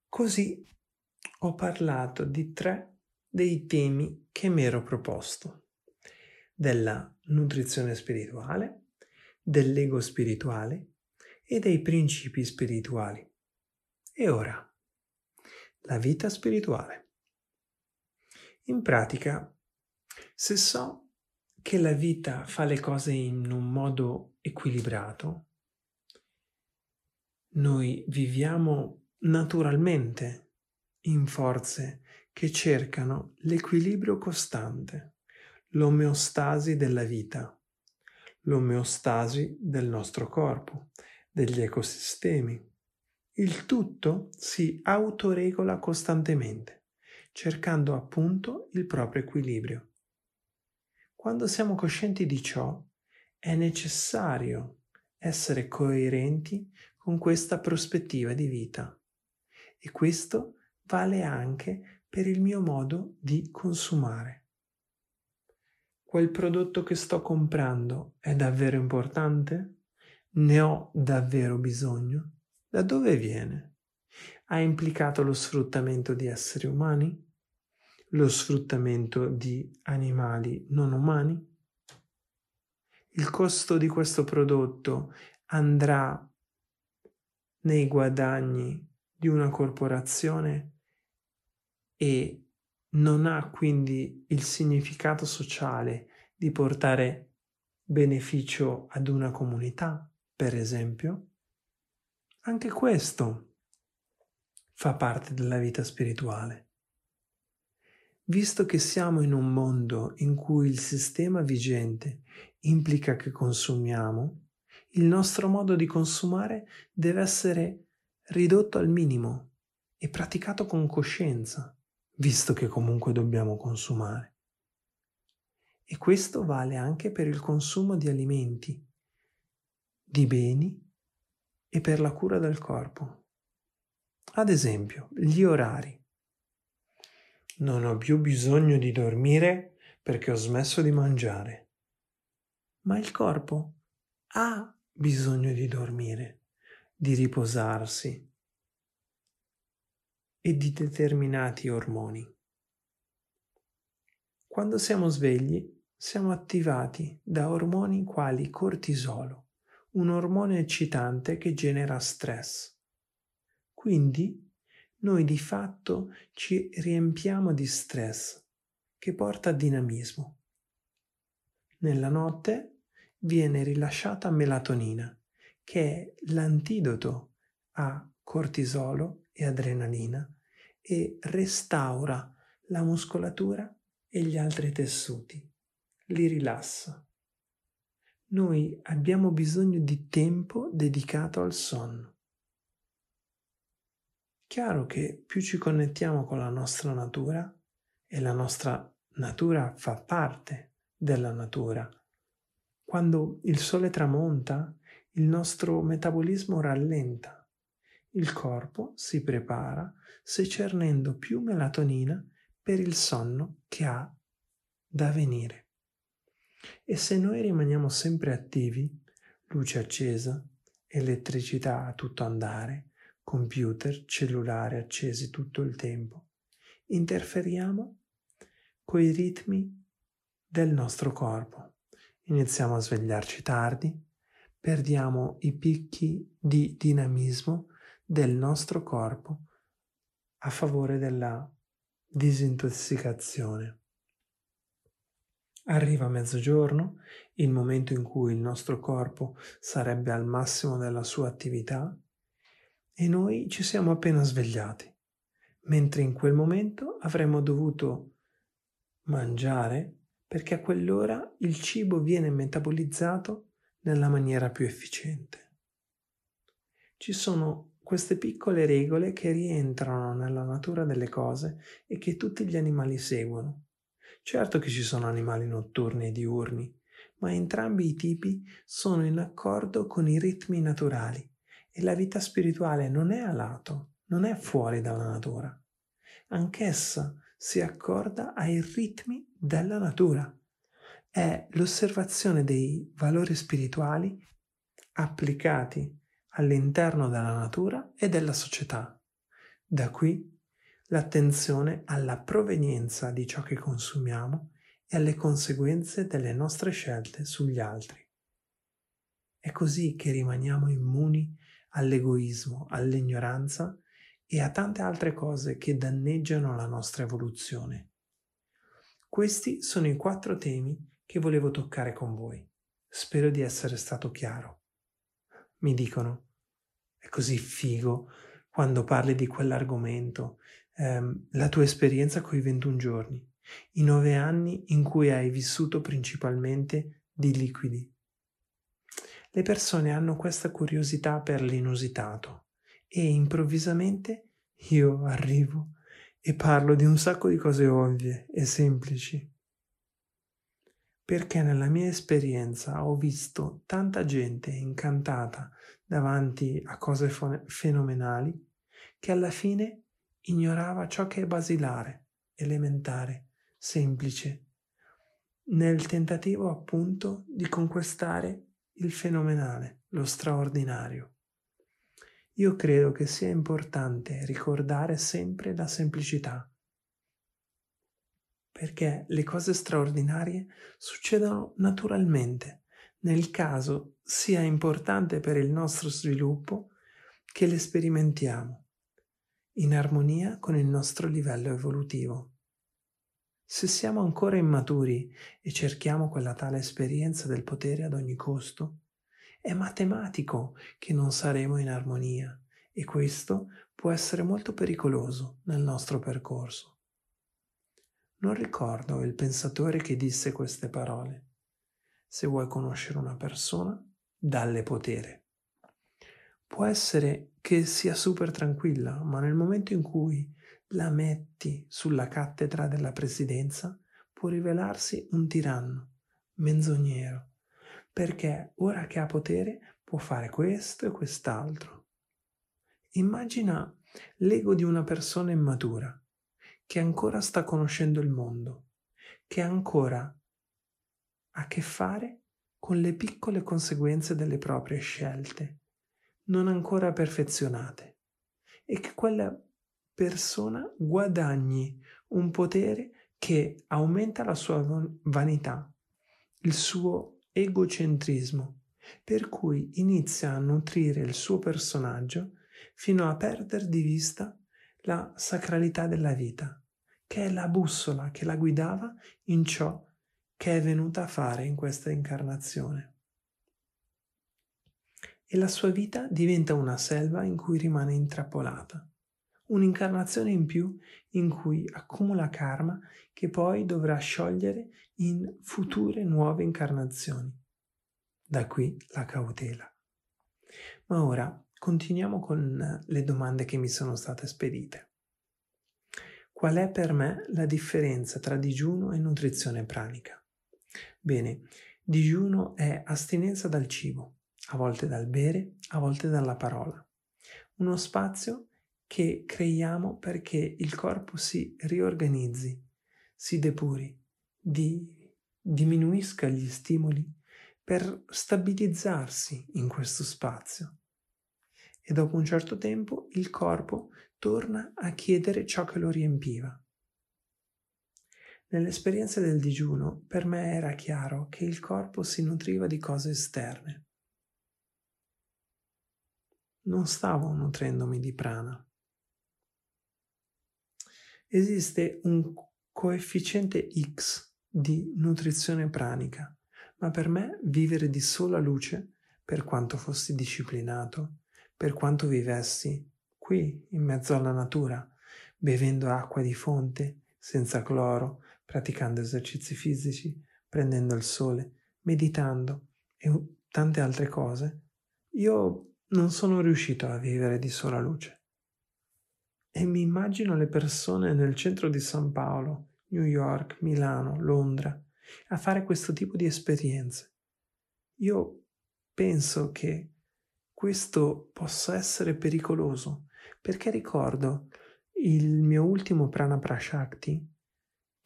Così ho parlato di tre dei temi che mi ero proposto, della nutrizione spirituale, dell'ego spirituale e dei principi spirituali. E ora, la vita spirituale. In pratica, se so che la vita fa le cose in un modo equilibrato, noi viviamo naturalmente in forze che cercano l'equilibrio costante, l'omeostasi della vita, l'omeostasi del nostro corpo, degli ecosistemi. Il tutto si autoregola costantemente, cercando appunto il proprio equilibrio. Quando siamo coscienti di ciò, è necessario essere coerenti con questa prospettiva di vita. E questo vale anche per il mio modo di consumare. Quel prodotto che sto comprando è davvero importante? Ne ho davvero bisogno? Da dove viene? Ha implicato lo sfruttamento di esseri umani? lo sfruttamento di animali non umani? Il costo di questo prodotto andrà nei guadagni di una corporazione e non ha quindi il significato sociale di portare beneficio ad una comunità, per esempio, anche questo fa parte della vita spirituale. Visto che siamo in un mondo in cui il sistema vigente implica che consumiamo, il nostro modo di consumare deve essere ridotto al minimo e praticato con coscienza, visto che comunque dobbiamo consumare. E questo vale anche per il consumo di alimenti, di beni e per la cura del corpo. Ad esempio, gli orari. Non ho più bisogno di dormire perché ho smesso di mangiare. Ma il corpo ha bisogno di dormire, di riposarsi e di determinati ormoni. Quando siamo svegli, siamo attivati da ormoni quali cortisolo, un ormone eccitante che genera stress. Quindi noi di fatto ci riempiamo di stress che porta a dinamismo. Nella notte viene rilasciata melatonina, che è l'antidoto a cortisolo e adrenalina e restaura la muscolatura e gli altri tessuti, li rilassa. Noi abbiamo bisogno di tempo dedicato al sonno. Chiaro che più ci connettiamo con la nostra natura e la nostra natura fa parte della natura. Quando il sole tramonta, il nostro metabolismo rallenta. Il corpo si prepara secernendo più melatonina per il sonno che ha da venire. E se noi rimaniamo sempre attivi, luce accesa, elettricità a tutto andare, computer, cellulare accesi tutto il tempo. Interferiamo con i ritmi del nostro corpo. Iniziamo a svegliarci tardi, perdiamo i picchi di dinamismo del nostro corpo a favore della disintossicazione. Arriva mezzogiorno, il momento in cui il nostro corpo sarebbe al massimo della sua attività, e noi ci siamo appena svegliati, mentre in quel momento avremmo dovuto mangiare perché a quell'ora il cibo viene metabolizzato nella maniera più efficiente. Ci sono queste piccole regole che rientrano nella natura delle cose e che tutti gli animali seguono. Certo che ci sono animali notturni e diurni, ma entrambi i tipi sono in accordo con i ritmi naturali e la vita spirituale non è a lato, non è fuori dalla natura. Anch'essa si accorda ai ritmi della natura. È l'osservazione dei valori spirituali applicati all'interno della natura e della società. Da qui l'attenzione alla provenienza di ciò che consumiamo e alle conseguenze delle nostre scelte sugli altri. È così che rimaniamo immuni all'egoismo, all'ignoranza e a tante altre cose che danneggiano la nostra evoluzione. Questi sono i quattro temi che volevo toccare con voi. Spero di essere stato chiaro. Mi dicono, è così figo quando parli di quell'argomento, ehm, la tua esperienza con i 21 giorni, i nove anni in cui hai vissuto principalmente di liquidi, le persone hanno questa curiosità per l'inusitato e improvvisamente io arrivo e parlo di un sacco di cose ovvie e semplici. Perché nella mia esperienza ho visto tanta gente incantata davanti a cose fenomenali che alla fine ignorava ciò che è basilare, elementare, semplice, nel tentativo appunto di conquistare il fenomenale, lo straordinario. Io credo che sia importante ricordare sempre la semplicità, perché le cose straordinarie succedono naturalmente, nel caso sia importante per il nostro sviluppo che le sperimentiamo. in armonia con il nostro livello evolutivo. Se siamo ancora immaturi e cerchiamo quella tale esperienza del potere ad ogni costo, è matematico che non saremo in armonia e questo può essere molto pericoloso nel nostro percorso. Non ricordo il pensatore che disse queste parole. Se vuoi conoscere una persona, dalle potere. Può essere che sia super tranquilla, ma nel momento in cui la metti sulla cattedra della presidenza, può rivelarsi un tiranno, menzognero, perché ora che ha potere può fare questo e quest'altro. Immagina l'ego di una persona immatura, che ancora sta conoscendo il mondo, che ancora a che fare con le piccole conseguenze delle proprie scelte, non ancora perfezionate, e che quella persona guadagni un potere che aumenta la sua vanità, il suo egocentrismo, per cui inizia a nutrire il suo personaggio fino a perdere di vista la sacralità della vita, che è la bussola che la guidava in ciò che è venuta a fare in questa incarnazione e la sua vita diventa una selva in cui rimane intrappolata, un'incarnazione in più in cui accumula karma che poi dovrà sciogliere in future nuove incarnazioni. Da qui la cautela. Ma ora continuiamo con le domande che mi sono state spedite. Qual è per me la differenza tra digiuno e nutrizione pranica? Bene, digiuno è astinenza dal cibo, a volte dal bere, a volte dalla parola. Uno spazio che creiamo perché il corpo si riorganizzi, si depuri, di, diminuisca gli stimoli per stabilizzarsi in questo spazio. E dopo un certo tempo il corpo torna a chiedere ciò che lo riempiva. Nell'esperienza del digiuno per me era chiaro che il corpo si nutriva di cose esterne non stavo nutrendomi di prana. Esiste un coefficiente X di nutrizione pranica, ma per me vivere di sola luce, per quanto fossi disciplinato, per quanto vivessi qui in mezzo alla natura, bevendo acqua di fonte, senza cloro, praticando esercizi fisici, prendendo il sole, meditando e tante altre cose, io non sono riuscito a vivere di sola luce. E mi immagino le persone nel centro di San Paolo, New York, Milano, Londra, a fare questo tipo di esperienze. Io penso che questo possa essere pericoloso, perché ricordo il mio ultimo prana prashakti,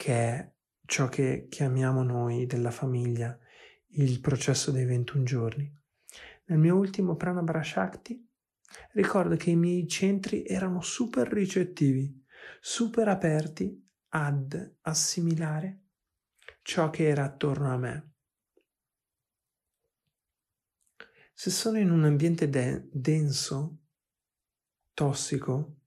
che è ciò che chiamiamo noi della famiglia il processo dei 21 giorni nel mio ultimo Prana Brashakti, ricordo che i miei centri erano super ricettivi, super aperti ad assimilare ciò che era attorno a me. Se sono in un ambiente de- denso, tossico,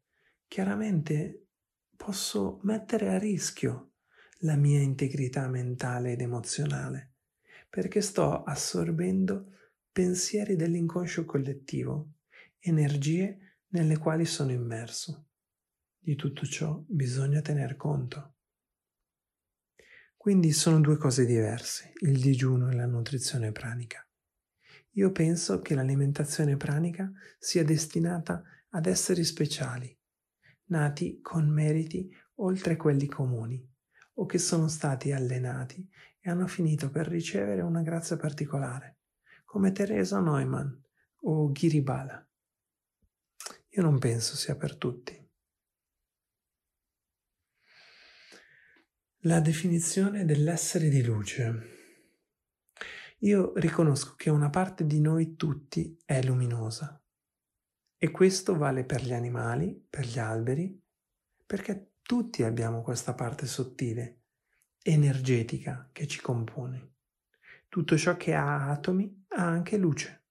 chiaramente posso mettere a rischio la mia integrità mentale ed emozionale, perché sto assorbendo pensieri dell'inconscio collettivo, energie nelle quali sono immerso. Di tutto ciò bisogna tener conto. Quindi sono due cose diverse, il digiuno e la nutrizione pranica. Io penso che l'alimentazione pranica sia destinata ad esseri speciali, nati con meriti oltre quelli comuni, o che sono stati allenati e hanno finito per ricevere una grazia particolare come Teresa Neumann o Ghiribala. Io non penso sia per tutti. La definizione dell'essere di luce. Io riconosco che una parte di noi tutti è luminosa e questo vale per gli animali, per gli alberi, perché tutti abbiamo questa parte sottile, energetica che ci compone. Tutto ciò che ha atomi ha anche luce.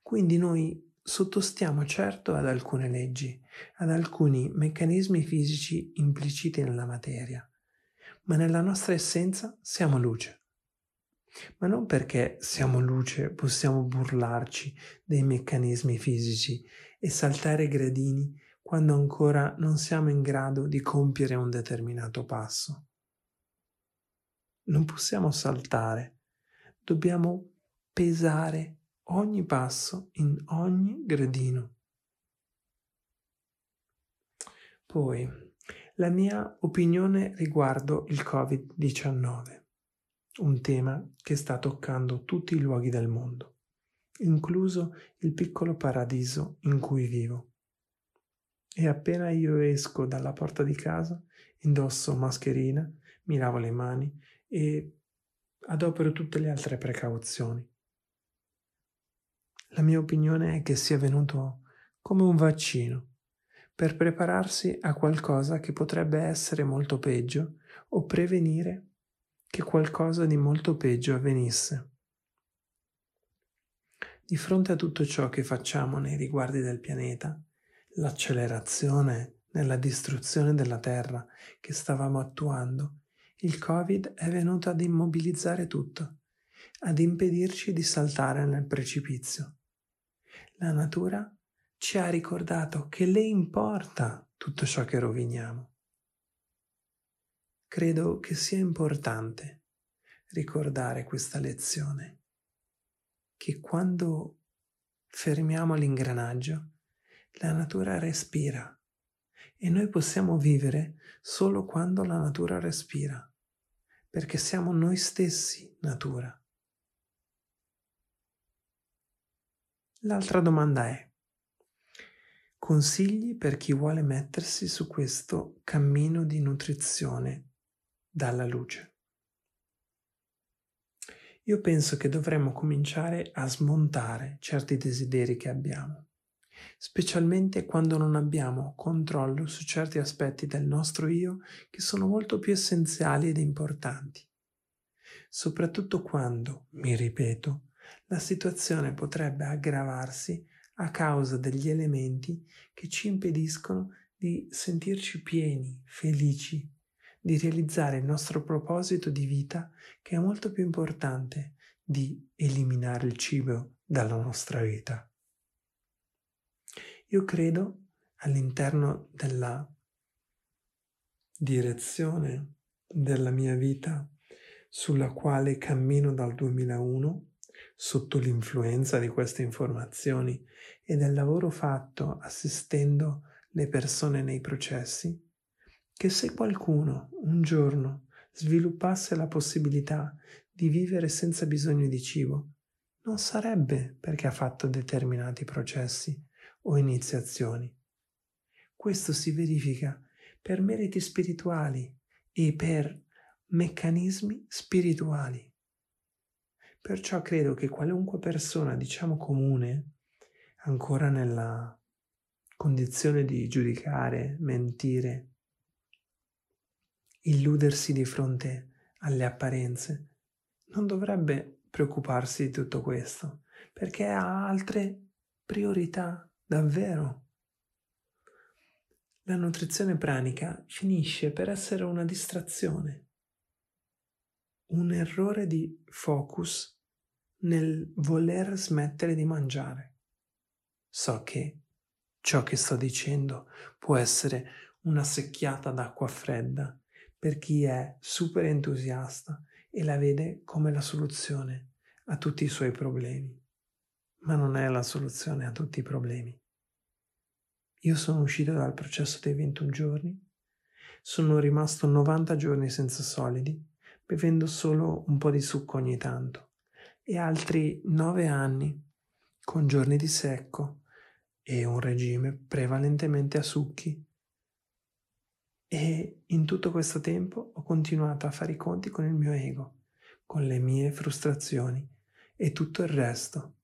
Quindi noi sottostiamo certo ad alcune leggi, ad alcuni meccanismi fisici impliciti nella materia, ma nella nostra essenza siamo luce. Ma non perché siamo luce possiamo burlarci dei meccanismi fisici e saltare gradini quando ancora non siamo in grado di compiere un determinato passo. Non possiamo saltare, dobbiamo pesare ogni passo in ogni gradino. Poi, la mia opinione riguardo il Covid-19, un tema che sta toccando tutti i luoghi del mondo, incluso il piccolo paradiso in cui vivo. E appena io esco dalla porta di casa, indosso mascherina, mi lavo le mani e adopero tutte le altre precauzioni. La mia opinione è che sia venuto come un vaccino per prepararsi a qualcosa che potrebbe essere molto peggio o prevenire che qualcosa di molto peggio avvenisse. Di fronte a tutto ciò che facciamo nei riguardi del pianeta, l'accelerazione nella distruzione della Terra che stavamo attuando, il Covid è venuto ad immobilizzare tutto, ad impedirci di saltare nel precipizio. La natura ci ha ricordato che le importa tutto ciò che roviniamo. Credo che sia importante ricordare questa lezione, che quando fermiamo l'ingranaggio, la natura respira e noi possiamo vivere solo quando la natura respira, perché siamo noi stessi natura. L'altra domanda è, consigli per chi vuole mettersi su questo cammino di nutrizione dalla luce? Io penso che dovremmo cominciare a smontare certi desideri che abbiamo specialmente quando non abbiamo controllo su certi aspetti del nostro io che sono molto più essenziali ed importanti. Soprattutto quando, mi ripeto, la situazione potrebbe aggravarsi a causa degli elementi che ci impediscono di sentirci pieni, felici, di realizzare il nostro proposito di vita che è molto più importante di eliminare il cibo dalla nostra vita. Io credo all'interno della direzione della mia vita sulla quale cammino dal 2001 sotto l'influenza di queste informazioni e del lavoro fatto assistendo le persone nei processi, che se qualcuno un giorno sviluppasse la possibilità di vivere senza bisogno di cibo, non sarebbe perché ha fatto determinati processi, o iniziazioni. Questo si verifica per meriti spirituali e per meccanismi spirituali. Perciò credo che qualunque persona, diciamo comune, ancora nella condizione di giudicare, mentire, illudersi di fronte alle apparenze, non dovrebbe preoccuparsi di tutto questo, perché ha altre priorità Davvero? La nutrizione pranica finisce per essere una distrazione, un errore di focus nel voler smettere di mangiare. So che ciò che sto dicendo può essere una secchiata d'acqua fredda per chi è super entusiasta e la vede come la soluzione a tutti i suoi problemi ma non è la soluzione a tutti i problemi. Io sono uscito dal processo dei 21 giorni, sono rimasto 90 giorni senza solidi, bevendo solo un po' di succo ogni tanto, e altri 9 anni con giorni di secco e un regime prevalentemente a succhi. E in tutto questo tempo ho continuato a fare i conti con il mio ego, con le mie frustrazioni e tutto il resto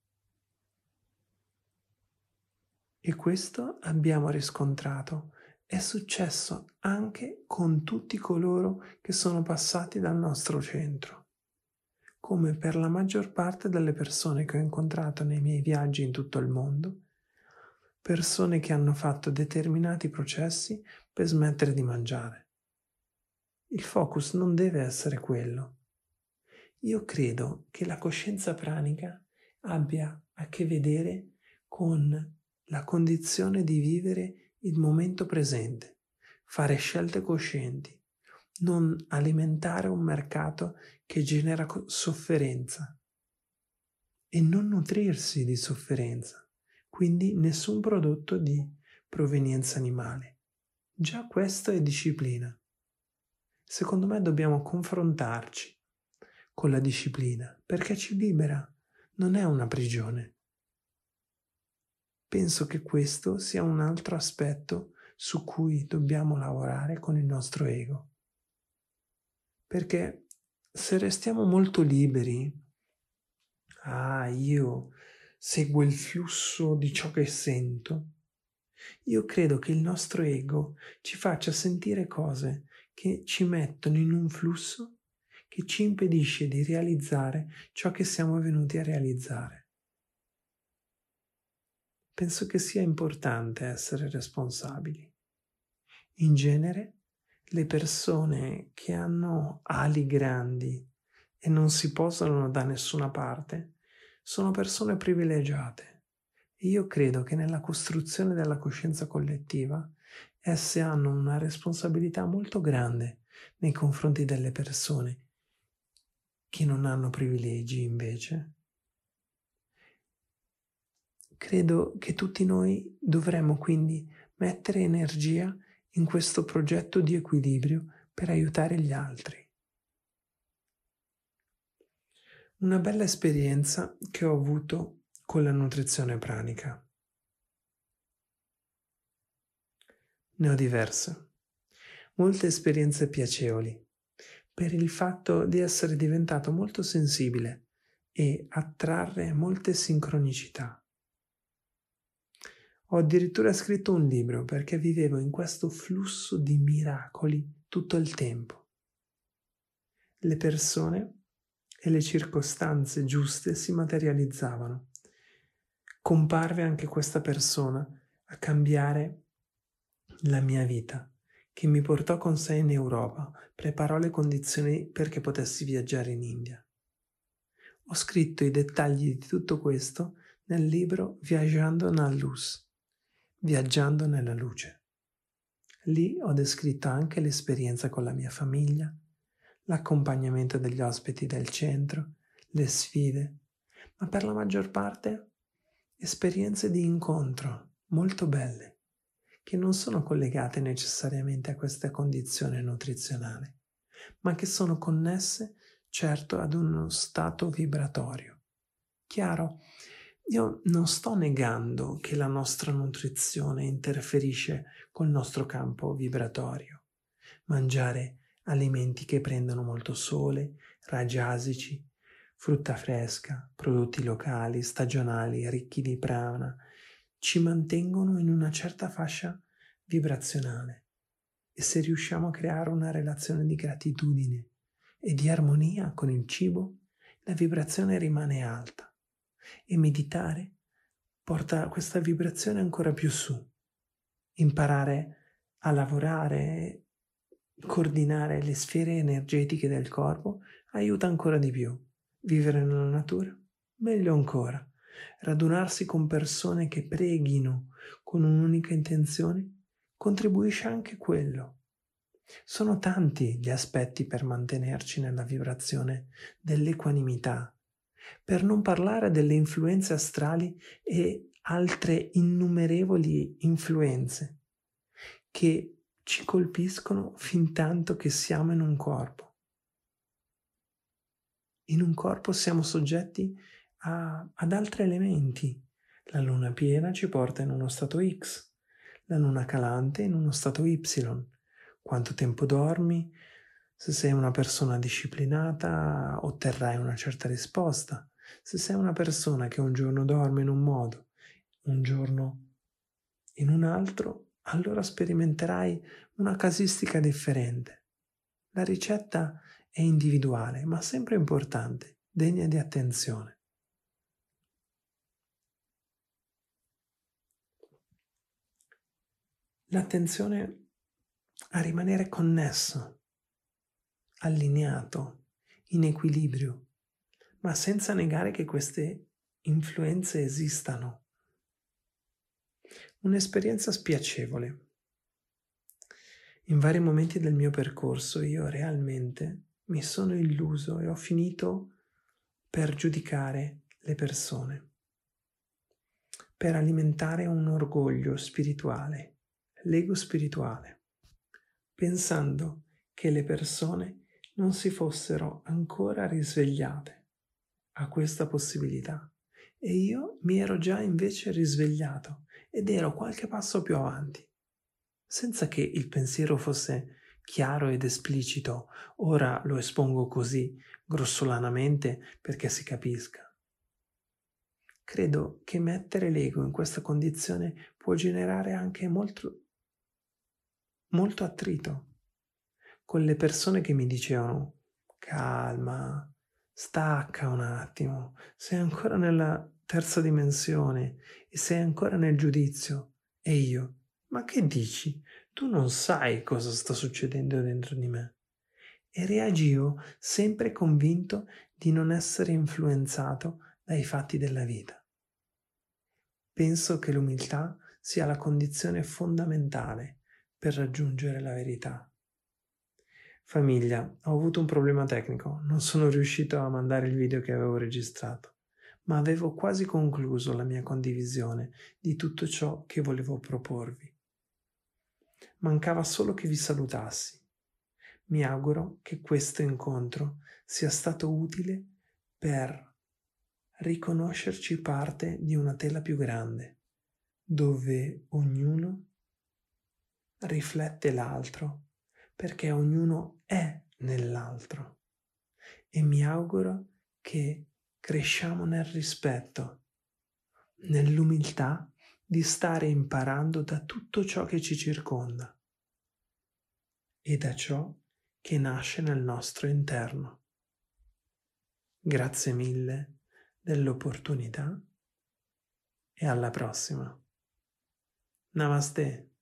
E questo abbiamo riscontrato. È successo anche con tutti coloro che sono passati dal nostro centro. Come per la maggior parte delle persone che ho incontrato nei miei viaggi in tutto il mondo, persone che hanno fatto determinati processi per smettere di mangiare. Il focus non deve essere quello. Io credo che la coscienza pranica abbia a che vedere con la condizione di vivere il momento presente, fare scelte coscienti, non alimentare un mercato che genera sofferenza e non nutrirsi di sofferenza, quindi nessun prodotto di provenienza animale. Già questo è disciplina. Secondo me dobbiamo confrontarci con la disciplina perché ci libera, non è una prigione. Penso che questo sia un altro aspetto su cui dobbiamo lavorare con il nostro ego. Perché se restiamo molto liberi, ah, io seguo il flusso di ciò che sento, io credo che il nostro ego ci faccia sentire cose che ci mettono in un flusso che ci impedisce di realizzare ciò che siamo venuti a realizzare. Penso che sia importante essere responsabili. In genere le persone che hanno ali grandi e non si posano da nessuna parte sono persone privilegiate io credo che nella costruzione della coscienza collettiva esse hanno una responsabilità molto grande nei confronti delle persone che non hanno privilegi invece. Credo che tutti noi dovremmo quindi mettere energia in questo progetto di equilibrio per aiutare gli altri. Una bella esperienza che ho avuto con la nutrizione pranica. Ne ho diverse, molte esperienze piacevoli, per il fatto di essere diventato molto sensibile e attrarre molte sincronicità. Ho addirittura scritto un libro perché vivevo in questo flusso di miracoli tutto il tempo. Le persone e le circostanze giuste si materializzavano. Comparve anche questa persona a cambiare la mia vita, che mi portò con sé in Europa, preparò le condizioni perché potessi viaggiare in India. Ho scritto i dettagli di tutto questo nel libro Viaggiando nella Luz viaggiando nella luce. Lì ho descritto anche l'esperienza con la mia famiglia, l'accompagnamento degli ospiti del centro, le sfide, ma per la maggior parte esperienze di incontro molto belle, che non sono collegate necessariamente a questa condizione nutrizionale, ma che sono connesse certo ad uno stato vibratorio. Chiaro, io non sto negando che la nostra nutrizione interferisce col nostro campo vibratorio. Mangiare alimenti che prendono molto sole, raggi asici, frutta fresca, prodotti locali, stagionali, ricchi di prana, ci mantengono in una certa fascia vibrazionale. E se riusciamo a creare una relazione di gratitudine e di armonia con il cibo, la vibrazione rimane alta e meditare porta questa vibrazione ancora più su. Imparare a lavorare, coordinare le sfere energetiche del corpo aiuta ancora di più. Vivere nella natura, meglio ancora. Radunarsi con persone che preghino con un'unica intenzione contribuisce anche quello. Sono tanti gli aspetti per mantenerci nella vibrazione dell'equanimità, per non parlare delle influenze astrali e altre innumerevoli influenze che ci colpiscono fin tanto che siamo in un corpo. In un corpo siamo soggetti a, ad altri elementi. La luna piena ci porta in uno stato X, la luna calante in uno stato Y. Quanto tempo dormi, se sei una persona disciplinata otterrai una certa risposta. Se sei una persona che un giorno dorme in un modo, un giorno in un altro, allora sperimenterai una casistica differente. La ricetta è individuale, ma sempre importante, degna di attenzione. l'attenzione a rimanere connesso, allineato, in equilibrio, ma senza negare che queste influenze esistano. Un'esperienza spiacevole. In vari momenti del mio percorso io realmente mi sono illuso e ho finito per giudicare le persone, per alimentare un orgoglio spirituale, l'ego spirituale, pensando che le persone non si fossero ancora risvegliate a questa possibilità. E io mi ero già invece risvegliato ed ero qualche passo più avanti, senza che il pensiero fosse chiaro ed esplicito, ora lo espongo così, grossolanamente, perché si capisca. Credo che mettere l'ego in questa condizione può generare anche molto, molto attrito con le persone che mi dicevano calma, stacca un attimo, sei ancora nella terza dimensione e sei ancora nel giudizio. E io, ma che dici? Tu non sai cosa sta succedendo dentro di me. E reagivo sempre convinto di non essere influenzato dai fatti della vita. Penso che l'umiltà sia la condizione fondamentale per raggiungere la verità. Famiglia, ho avuto un problema tecnico, non sono riuscito a mandare il video che avevo registrato, ma avevo quasi concluso la mia condivisione di tutto ciò che volevo proporvi. Mancava solo che vi salutassi. Mi auguro che questo incontro sia stato utile per riconoscerci parte di una tela più grande, dove ognuno riflette l'altro perché ognuno è nell'altro e mi auguro che cresciamo nel rispetto, nell'umiltà di stare imparando da tutto ciò che ci circonda e da ciò che nasce nel nostro interno. Grazie mille dell'opportunità e alla prossima. Namaste.